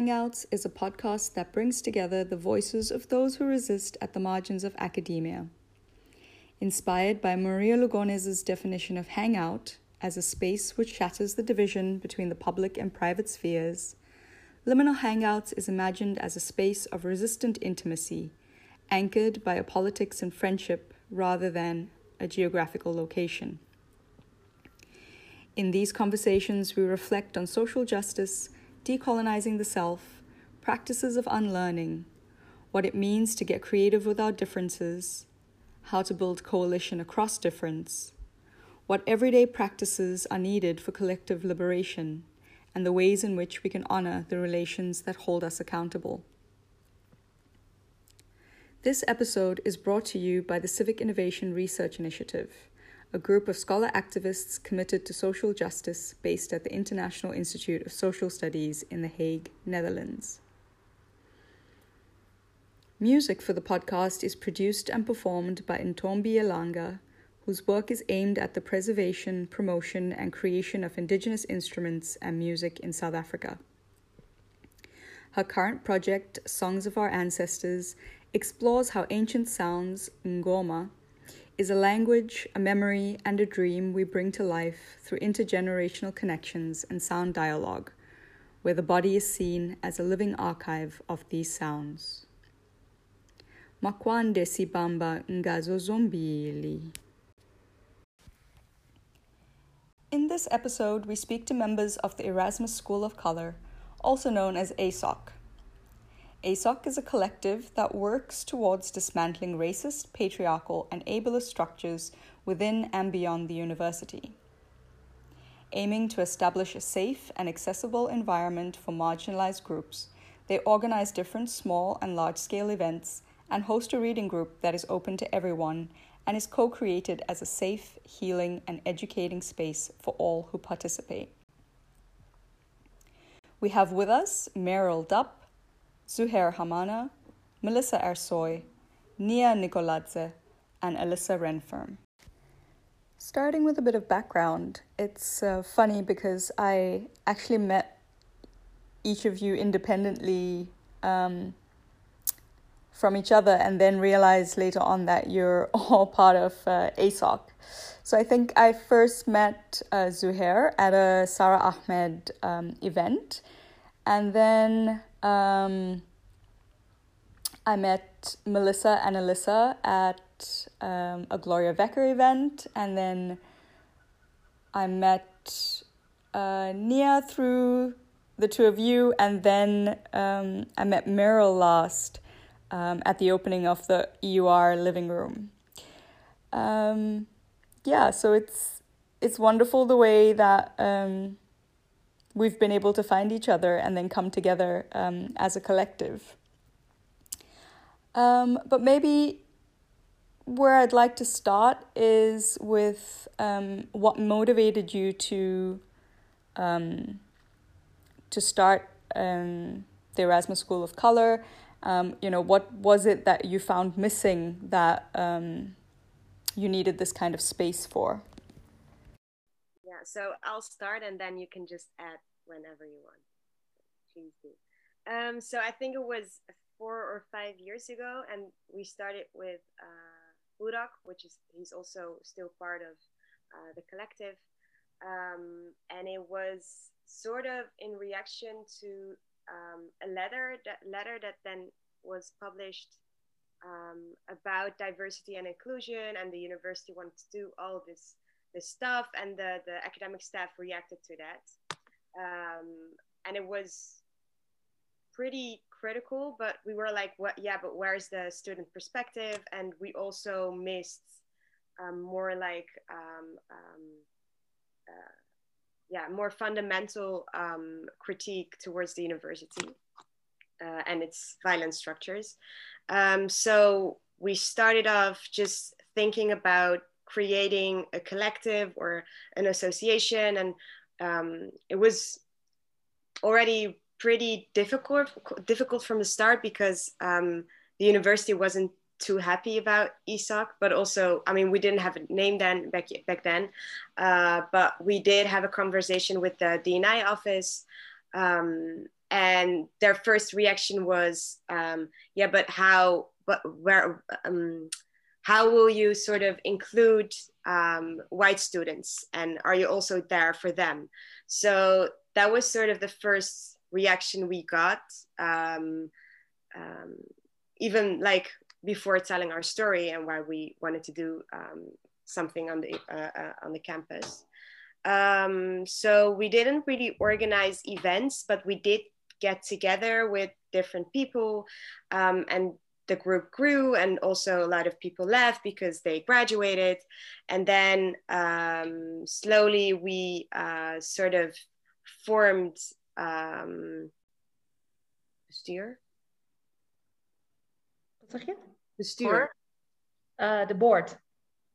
Hangouts is a podcast that brings together the voices of those who resist at the margins of academia. Inspired by Maria Lugones's definition of hangout as a space which shatters the division between the public and private spheres, Liminal Hangouts is imagined as a space of resistant intimacy, anchored by a politics and friendship rather than a geographical location. In these conversations, we reflect on social justice decolonizing the self, practices of unlearning, what it means to get creative with our differences, how to build coalition across difference, what everyday practices are needed for collective liberation, and the ways in which we can honor the relations that hold us accountable. This episode is brought to you by the Civic Innovation Research Initiative a group of scholar activists committed to social justice based at the International Institute of Social Studies in The Hague, Netherlands. Music for the podcast is produced and performed by Ntombi Elanga, whose work is aimed at the preservation, promotion, and creation of indigenous instruments and music in South Africa. Her current project, Songs of Our Ancestors, explores how ancient sounds, ngoma, is a language, a memory, and a dream we bring to life through intergenerational connections and sound dialogue, where the body is seen as a living archive of these sounds. Makwande sibamba ngazo zombili. In this episode, we speak to members of the Erasmus School of Color, also known as ASOC. ASOC is a collective that works towards dismantling racist, patriarchal, and ableist structures within and beyond the university. Aiming to establish a safe and accessible environment for marginalized groups, they organize different small and large scale events and host a reading group that is open to everyone and is co created as a safe, healing, and educating space for all who participate. We have with us Merel Dupp, Zuhair Hamana, Melissa Arsoy, Nia Nicoladze, and Alyssa Renfirm. Starting with a bit of background, it's uh, funny because I actually met each of you independently um, from each other and then realized later on that you're all part of uh, ASOC. So I think I first met uh, Zuhair at a Sara Ahmed um, event, and then um, I met Melissa and Alyssa at um, a Gloria Wekker event, and then I met uh, Nia through the two of you, and then um, I met Merel last um, at the opening of the EUR living room. Um, yeah, so it's it's wonderful the way that um, we've been able to find each other and then come together um, as a collective. Um, but maybe where I'd like to start is with um, what motivated you to um, to start um, the Erasmus School of Color. Um, you know, what was it that you found missing that um, you needed this kind of space for? So I'll start and then you can just add whenever you want. Please do. Um, so I think it was four or five years ago, and we started with uh, Burak, which is he's also still part of uh, the collective, um, and it was sort of in reaction to um, a letter that letter that then was published um, about diversity and inclusion, and the university wanted to do all this this stuff, and the the academic staff reacted to that, um, and it was pretty critical, but we were like, what? Yeah, but where's the student perspective? And we also missed um, more like um, um, uh, yeah more fundamental um, critique towards the university uh, and its violent structures. Um, so we started off just thinking about creating a collective or an association, and um, it was already pretty difficult difficult from the start because um, the university wasn't too happy about ESOC, but also, I mean, we didn't have a name then back back then, uh, but we did have a conversation with the DNI office, um, and their first reaction was, um, "Yeah, but how? But where? Um, how will you sort of include um, white students, and are you also there for them?" So that was sort of the first reaction we got. Um, um, even like before telling our story and why we wanted to do um, something on the uh, uh, on the campus. Um, so we didn't really organize events, but we did get together with different people, um, and the group grew, and also a lot of people left because they graduated, and then um, slowly we uh, sort of formed um, steer zeg je? Bestuur. Uh, the board.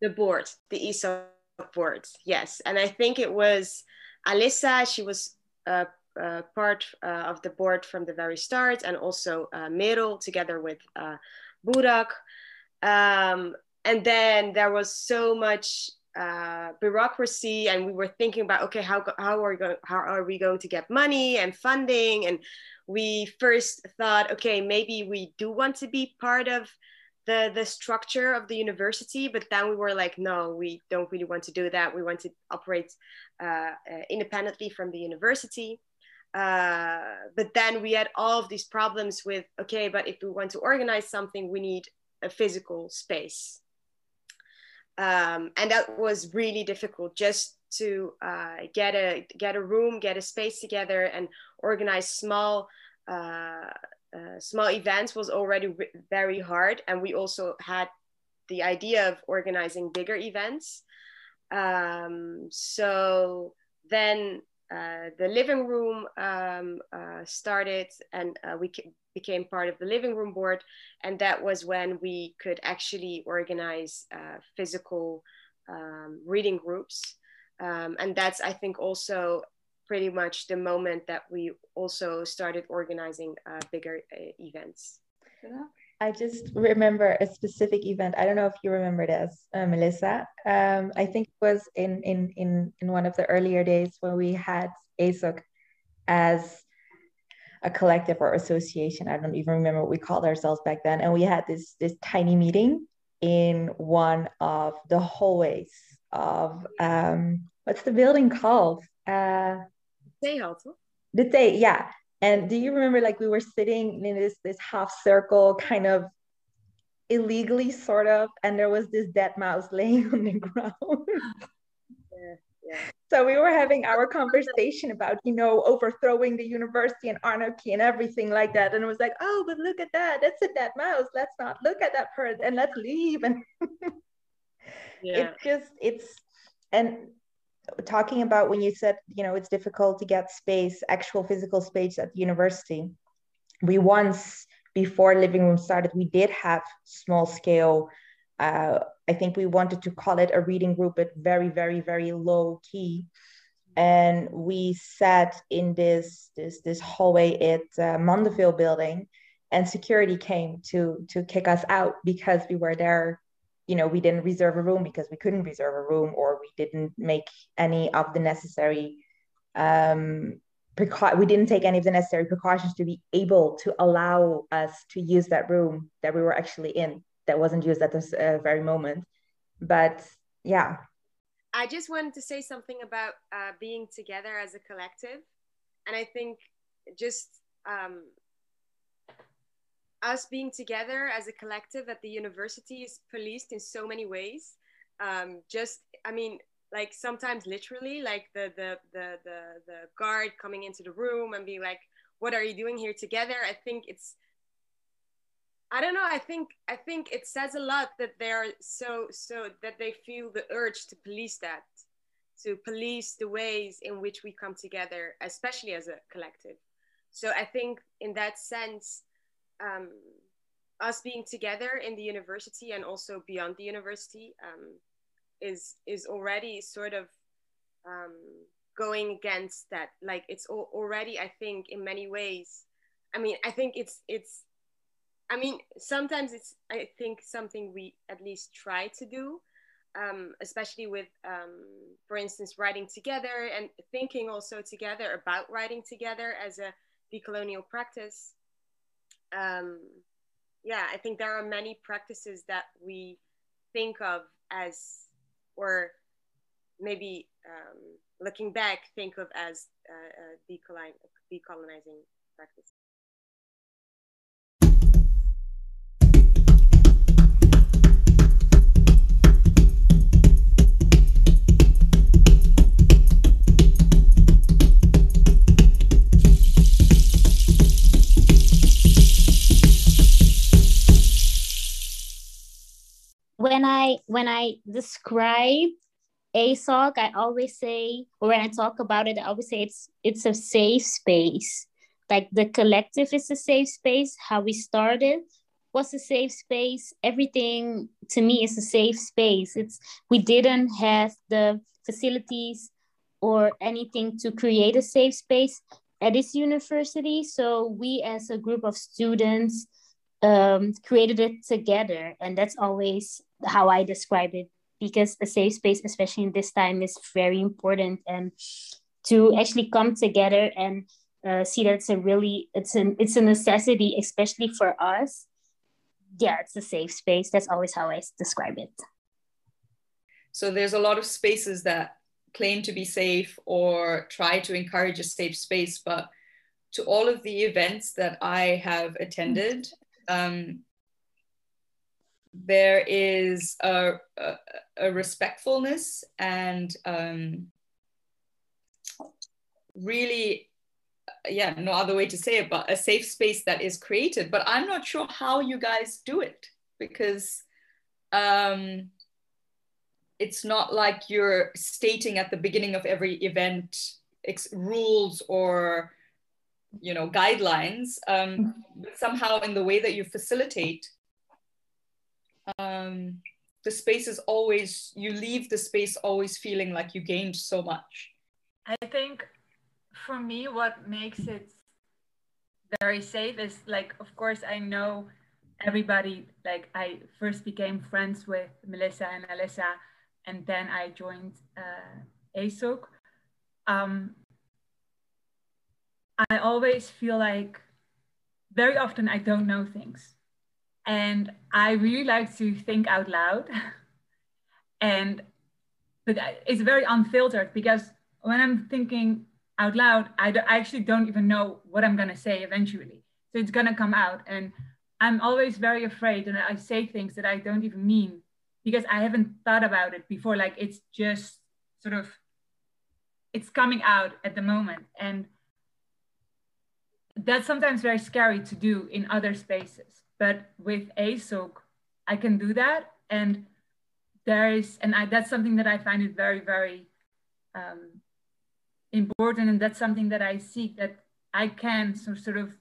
The board, the ESOC board, yes. And I think it was Alyssa, she was uh, uh, part uh, of the board from the very start, and also uh, Merel together with uh, Burak. Um, and then there was so much uh, bureaucracy, and we were thinking about okay, how, how, are we going, how are we going to get money and funding? And we first thought, okay, maybe we do want to be part of the the structure of the university but then we were like no we don't really want to do that we want to operate uh, uh, independently from the university uh, but then we had all of these problems with okay but if we want to organize something we need a physical space um, and that was really difficult just to uh, get a get a room, get a space together, and organize small uh, uh, small events was already very hard. And we also had the idea of organizing bigger events. Um, so then uh, the living room um, uh, started and uh, we became part of the living room board. And that was when we could actually organize uh, physical um, reading groups. Um, and that's i think also pretty much the moment that we also started organizing uh, bigger events I just remember a specific event. I don't know if you remember this, uh, Melissa. Um, I think it was in, in in in one of the earlier days when we had ESOC as a collective or association. I don't even remember what we called ourselves back then. And we had this this tiny meeting in one of the hallways of um, what's the building called? Uh, the day, yeah. And do you remember like we were sitting in this this half circle kind of illegally sort of and there was this dead mouse laying on the ground. yeah, yeah. So we were having our conversation about, you know, overthrowing the university and anarchy and everything like that. And it was like, oh, but look at that. That's a dead mouse. Let's not look at that person and let's leave. And yeah. it's just, it's, and talking about when you said you know it's difficult to get space actual physical space at the university. We once before living room started we did have small scale uh, i think we wanted to call it a reading group but very very very low key. And we sat in this this this hallway at uh, building and security came to to kick us out because we were there you know we didn't reserve a room because we couldn't reserve a room or we didn't make any of the necessary um we didn't take any of the necessary precautions to be able to allow us to use that room that we were actually in that wasn't used at this uh, very moment. But yeah. I just wanted to say something about uh, being together as a collective. And i think just um, us being together as a collective at the university is policed in so many ways. Um, just, I mean, like sometimes literally, like the, the the the the guard coming into the room and being like, "What are you doing here together?" I think it's, I don't know. I think I think it says a lot that they are so so that they feel the urge to police that. to police the ways in which we come together, especially as a collective. So I think in that sense, um, us being together in the university and also beyond the university um, is is already sort of um, going against that. Like it's already, I think, in many ways. I mean, I think it's it's. I mean, sometimes it's I think something we at least try to do, um, especially with, um, for instance, writing together and thinking also together about writing together as a decolonial practice. Um, yeah, I think there are many practices that we think of as, or maybe um, looking back, think of as uh, uh, decolonizing practice. When I describe ASOC, I always say, or when I talk about it, I always say it's it's a safe space. Like the collective is a safe space. How we started was a safe space. Everything to me is a safe space. It's we didn't have the facilities or anything to create a safe space at this university. So we as a group of students um, created it together. And that's always how I describe it because a safe space, especially in this time, is very important. And to actually come together and uh, see that it's a really it's an it's a necessity, especially for us. Yeah, it's a safe space. That's always how I describe it. So there's a lot of spaces that claim to be safe or try to encourage a safe space, but to all of the events that I have attended, um, there is a, a, a respectfulness and um, really yeah no other way to say it but a safe space that is created. But i'm not sure how you guys do it because um, it's not like you're stating at the beginning of every event ex- rules or you know guidelines um, but somehow in the way that you facilitate um, the space is always you leave the space always feeling like you gained so much i think for me what makes it very safe is like of course i know everybody like i first became friends with melissa and alyssa and then i joined uh, ASOC. Um, I always feel like very often I don't know things. And I really like to think out loud. and but it's very unfiltered because when I'm thinking out loud, I, do, I actually don't even know what I'm going to say eventually. So it's going to come out. And I'm always very afraid and I say things that I don't even mean because I haven't thought about it before. Like it's just sort of, it's coming out at the moment. And that's sometimes very scary to do in other spaces. But with ASOC, I can do that. And there is, and I, that's something that I find it very, very um, important. And that's something that I seek that I can so, sort of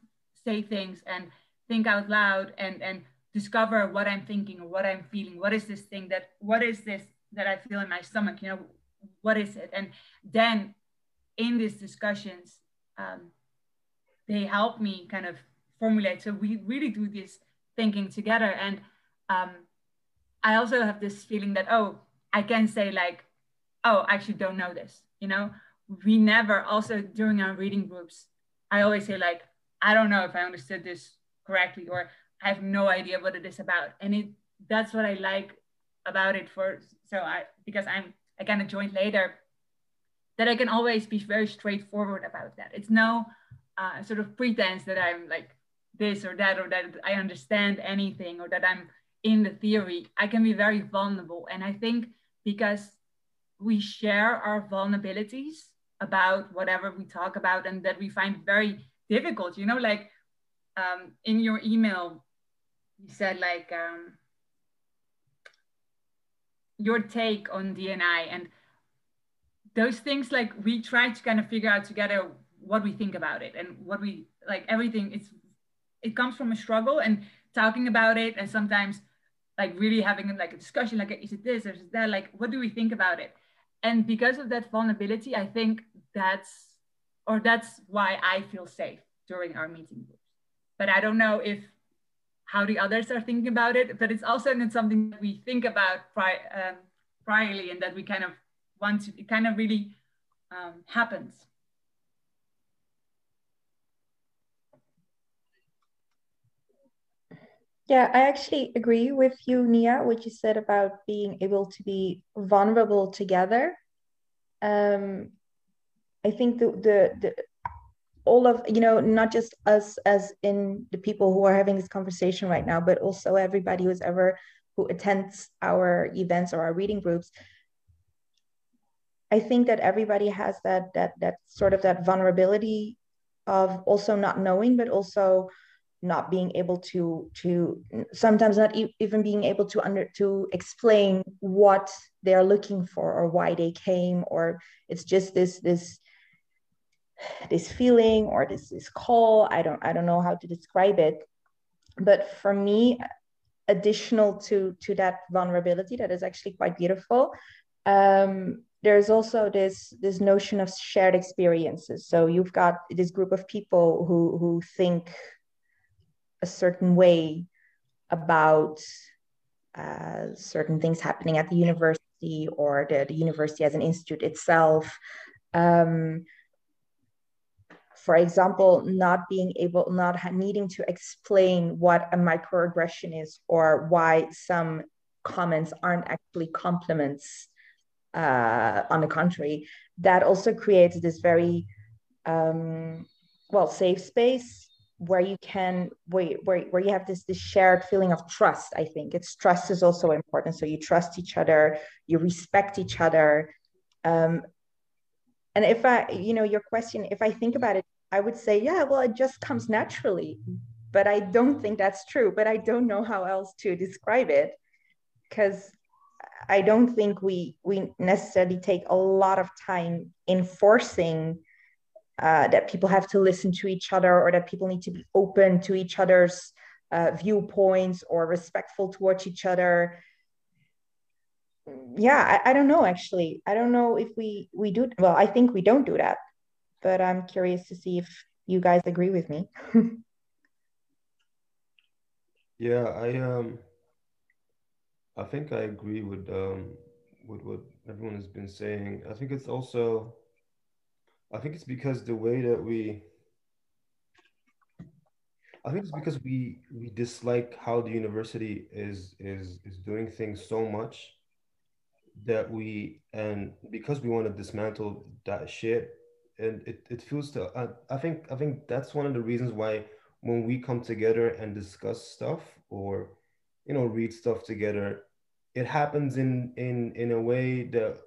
say things and think out loud and, and discover what I'm thinking or what I'm feeling. What is this thing that, what is this that I feel in my stomach? You know, what is it? And then in these discussions, um, they help me kind of formulate. So we really do this thinking together. And um, I also have this feeling that, oh, I can say like, oh, I actually don't know this. You know, we never also during our reading groups, I always say like, I don't know if I understood this correctly, or I have no idea what it is about. And it that's what I like about it for so I because I'm I kind of joined later that I can always be very straightforward about that. It's no uh, sort of pretense that I'm like this or that or that I understand anything or that I'm in the theory. I can be very vulnerable. And I think because we share our vulnerabilities about whatever we talk about and that we find very difficult, you know, like um, in your email, you said like um, your take on DNI and those things like we try to kind of figure out together what we think about it and what we like everything it's it comes from a struggle and talking about it and sometimes like really having like a discussion like is it this or is it that like what do we think about it? And because of that vulnerability i think that's or that's why i feel safe during our meeting groups. But i don't know if how the others are thinking about it but it's also not something that we think about pri- um, priorly and that we kind of want to it kind of really um, happens Yeah, I actually agree with you, Nia, what you said about being able to be vulnerable together. Um, I think the, the the all of you know not just us as in the people who are having this conversation right now, but also everybody who's ever who attends our events or our reading groups. I think that everybody has that that that sort of that vulnerability of also not knowing, but also not being able to to sometimes not e- even being able to under to explain what they're looking for or why they came or it's just this this this feeling or this this call. I don't i don't know how to describe it. But for me additional to to that vulnerability that is actually quite beautiful um there's also this this notion of shared experiences. So you've got this group of people who who think a certain way about uh, certain things happening at the university or the, the university as an institute itself. Um, for example, not being able, not needing to explain what a microaggression is or why some comments aren't actually compliments. Uh, on the contrary, that also creates this very um, well safe space where you can where, where, where you have this this shared feeling of trust i think. It's trust is also important. So you trust each other you respect each other. Um, and if i you know your question if i think about it i would say yeah well it just comes naturally. But i don't think that's true. But i don't know how else to describe it because i don't think we we necessarily take a lot of time enforcing uh, that people have to listen to each other or that people need to be open to each other's uh, viewpoints or respectful towards each other. Yeah I, I, don't know actually. I don't know if we we do well i think we don't do that but i'm curious to see if you guys agree with me. Yeah i um i think i agree with um with what everyone has been saying. I think it's also I think it's because the way that we I think it's because we we dislike how the university is is is doing things so much that we and because we want to dismantle that shit and it, it feels to I, I think I think that's one of the reasons why when we come together and discuss stuff or you know read stuff together it happens in in in a way that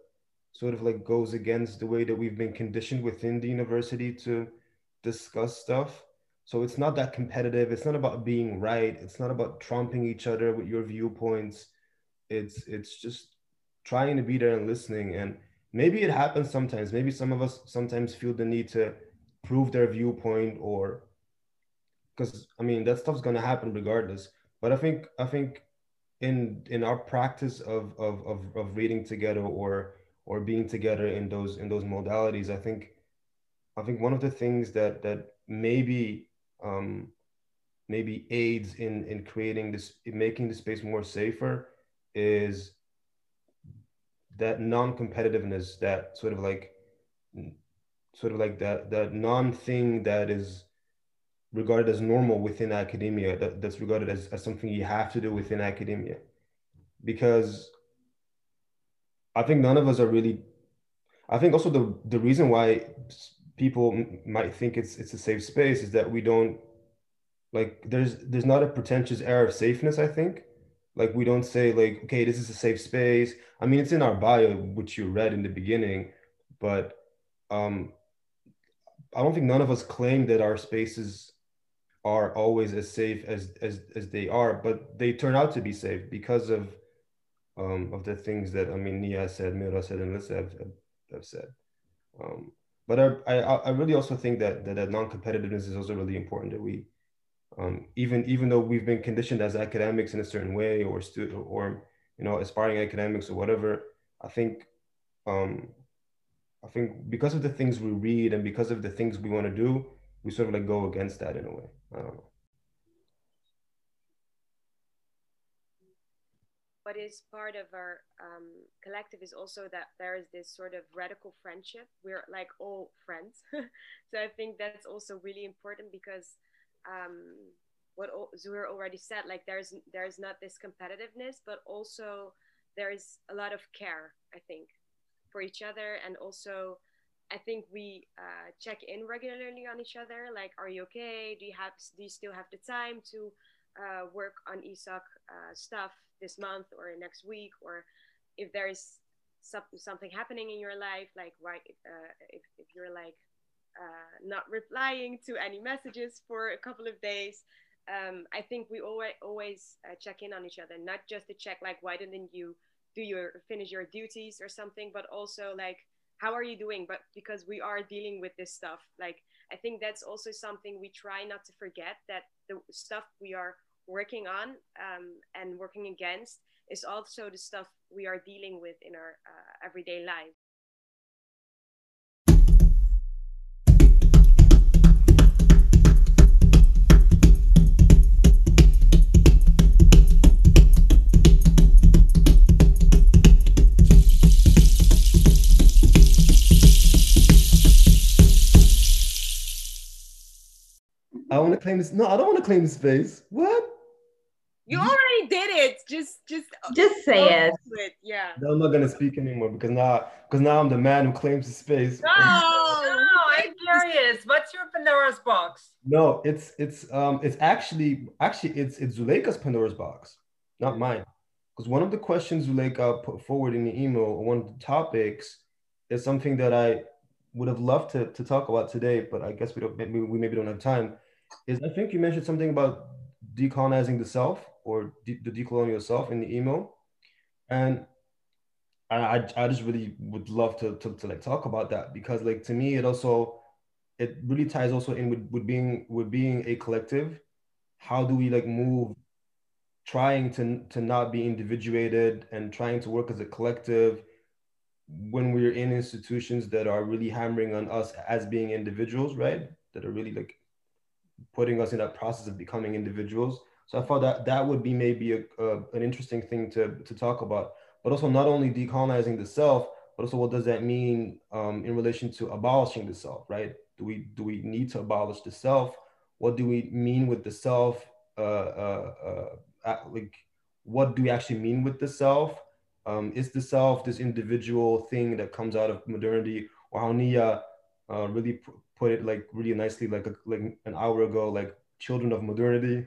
sort of like goes against the way that we've been conditioned within the university to discuss stuff. So it's not that competitive. It's not about being right. It's not about trumping each other with your viewpoints. It's it's just trying to be there and listening. And maybe it happens sometimes. Maybe some of us sometimes feel the need to prove their viewpoint or because I mean that stuff's gonna happen regardless. But I think I think in in our practice of of of, of reading together or or being together in those in those modalities i think i think one of the things that that maybe um, maybe aids in in creating this in making the space more safer is that non-competitiveness that sort of like sort of like that that non-thing that is regarded as normal within academia that, that's regarded as, as something you have to do within academia. Because I think none of us are really. I think also the the reason why people might think it's it's a safe space is that we don't like there's there's not a pretentious air of safeness. I think like we don't say like okay this is a safe space. I mean it's in our bio which you read in the beginning, but um, I don't think none of us claim that our spaces are always as safe as as as they are, but they turn out to be safe because of um, of the things that I mean Nia said, Mira said, and Lisa have, have said. Um, but I, I, I really also think that, that, that non-competitiveness is also really important that we, um, even even though we've been conditioned as academics in a certain way or stu- or you know aspiring academics or whatever, I think um, I think because of the things we read and because of the things we want to do, we sort of like go against that in a way. I don't know. Is part of our um, collective is also that there is this sort of radical friendship. We're like all friends. so I think that's also really important because um, what Zuhair already said, like there's there's not this competitiveness, but also there is a lot of care. I think for each other, and also I think we uh, check in regularly on each other. Like, are you okay? Do you have do you still have the time to uh, work on ESOC uh, stuff this month or next week or if there's something happening in your life like why uh, if, if you're like uh, not replying to any messages for a couple of days um, i think we always always uh, check in on each other not just to check like why didn't you do your finish your duties or something but also like how are you doing? But because we are dealing with this stuff like i think that's also something we try not to forget that the stuff we are working on um, and working against is also the stuff we are dealing with in our uh, everyday life. I want to claim this. No, I don't want to claim the space. What? You already did it. Just, just, just say it. it. Yeah. No, I'm not gonna speak anymore because now, because now I'm the man who claims the space. No, no, I'm curious. What's your Pandora's box? No, it's it's um it's actually actually it's it's Zuleika's Pandora's box, not mine. Because one of the questions Zuleika put forward in the email, one of the topics, is something that I would have loved to, to talk about today, but I guess we don't maybe we maybe don't have time. Is I think you mentioned something about decolonizing the self or de- the decolonial self in the email. And I, I just really would love to, to, to like talk about that because like to me it also it really ties also in with, with being with being a collective how do we like move trying to to not be individuated and trying to work as a collective when we're in institutions that are really hammering on us as being individuals right that are really like putting us in that process of becoming individuals so I thought that that would be maybe a, a, an interesting thing to, to talk about, but also not only decolonizing the self, but also what does that mean um, in relation to abolishing the self, right? Do we do we need to abolish the self? What do we mean with the self? Uh, uh, uh, like, what do we actually mean with the self? Um, is the self this individual thing that comes out of modernity, or how Nia uh, really put it like really nicely, like a, like an hour ago, like children of modernity.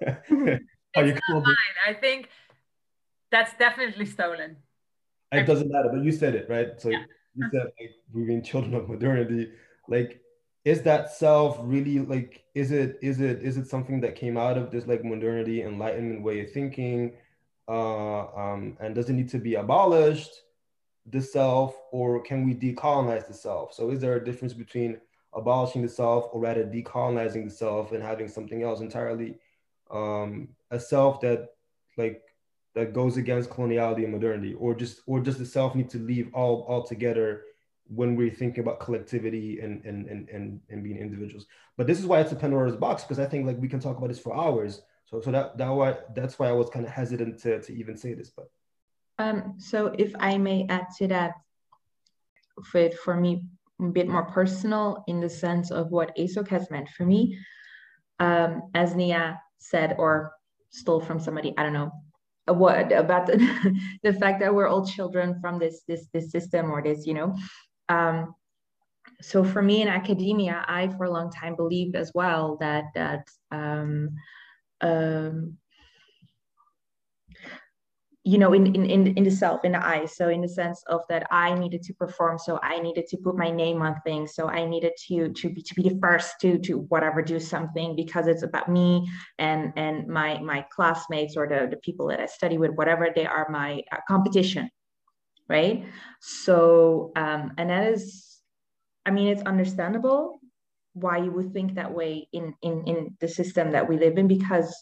How you call mine. I think that's definitely stolen. It doesn't matter, but you said it, right? So yeah. you said like we've been children of modernity. Like, is that self really like is it is it is it something that came out of this like modernity, enlightenment way of thinking? Uh, um, and does it need to be abolished, the self, or can we decolonize the self? So is there a difference between abolishing the self or rather decolonizing the self and having something else entirely um, a self that like that goes against coloniality and modernity, or just or does the self need to leave all altogether when we're thinking about collectivity and and and and, and being individuals? But this is why it's a Pandora's box because I think like we can talk about this for hours. So so that that why that's why I was kind of hesitant to to even say this, but. Um, so if I may add to that, for, for me, a bit more personal in the sense of what ASOC has meant for me. Um, as Nia said or stole from somebody i don't know what about the, the fact that we're all children from this this this system or this you know um, so for me in academia i for a long time believed as well that that um, um, you know in, in in the self in the i so in the sense of that i needed to perform so i needed to put my name on things so i needed to to be to be the first to to whatever do something because it's about me and and my my classmates or the, the people that i study with whatever they are my uh, competition right? So, um, and that is, I mean, it's understandable why you would think that way in in in the system that we live in because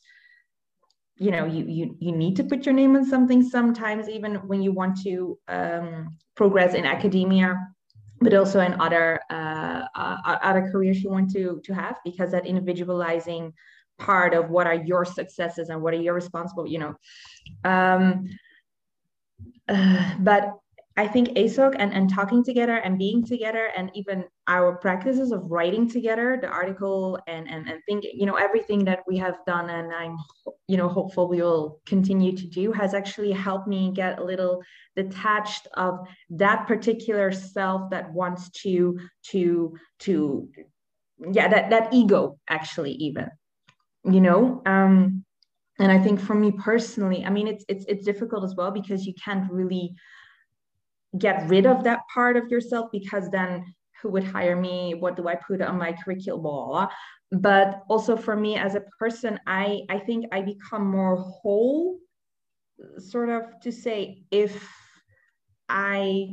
you know you you you need to put your name on something sometimes even when you want to um, progress in academia but also in other uh, uh, other careers you want to to have because that individualizing part of what are your successes and what are your responsible you know. Um, uh, but I think ASOC and, and talking together and being together and even our practices of writing together, the article and and and think, you know, everything that we have done and I'm you know hopeful we will continue to do has actually helped me get a little detached of that particular self that wants to to to yeah that that ego actually even you know? Um and i think for me personally i mean it's it's it's difficult as well because you can't really get rid of that part of yourself because then who would hire me? What do i put on my curriculum? But also for me as a person i i think i become more whole sort of to say if i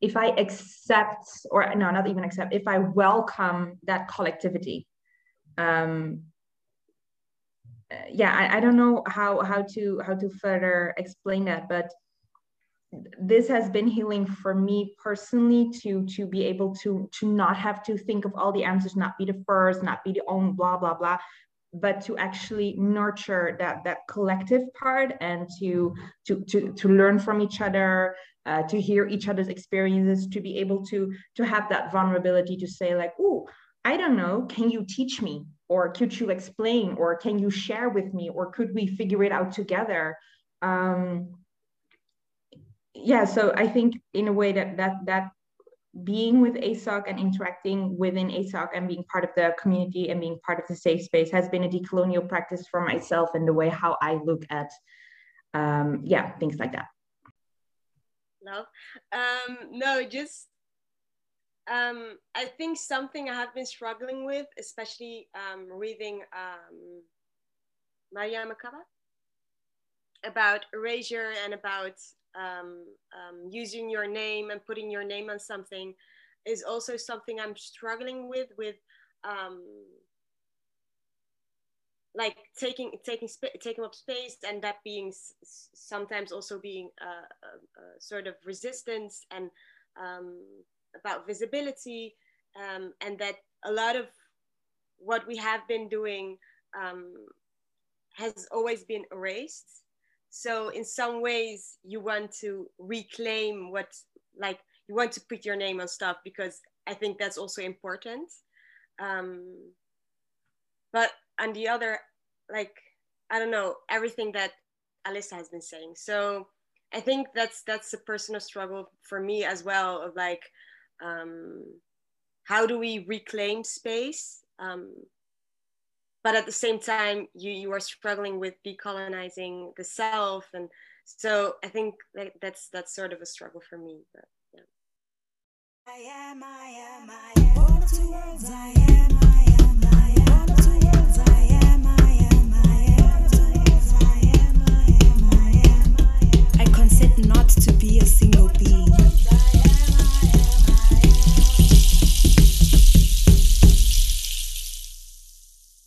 if i accept or no not even accept if i welcome that collectivity. Um yeah I, I don't know how how to how to further explain that but this has been healing for me personally to to be able to to not have to think of all the answers not be the first not be the own blah blah blah but to actually nurture that that collective part and to to to, to learn from each other uh, to hear each other's experiences to be able to to have that vulnerability to say like oh i don't know. Can you teach me? Or could you explain? Or can you share with me? Or could we figure it out together? Um, yeah so i think in a way that that that being with asoc and interacting within asoc and being part of the community and being part of the safe space has been a decolonial practice for myself and the way how i look at um yeah things like that. No um no just um i think something i have been struggling with especially um reading um Mariame Kaba about erasure and about um, um, using your name and putting your name on something is also something I'm struggling with with um, like taking taking taking up space and that being sometimes also being a, a, a sort of resistance and um, about visibility um, and that a lot of what we have been doing um, has always been erased so in some ways you want to reclaim what like you want to put your name on stuff because i think that's also important. Um, but on the other like i don't know everything that alyssa has been saying. So i think that's that's a personal struggle for me as well of like um, how do we reclaim space? Um, but at the same time you you are struggling with decolonizing the self. And so i think that, that's that's sort of a struggle for me but yeah. I am i am i am. I am not to be a single being.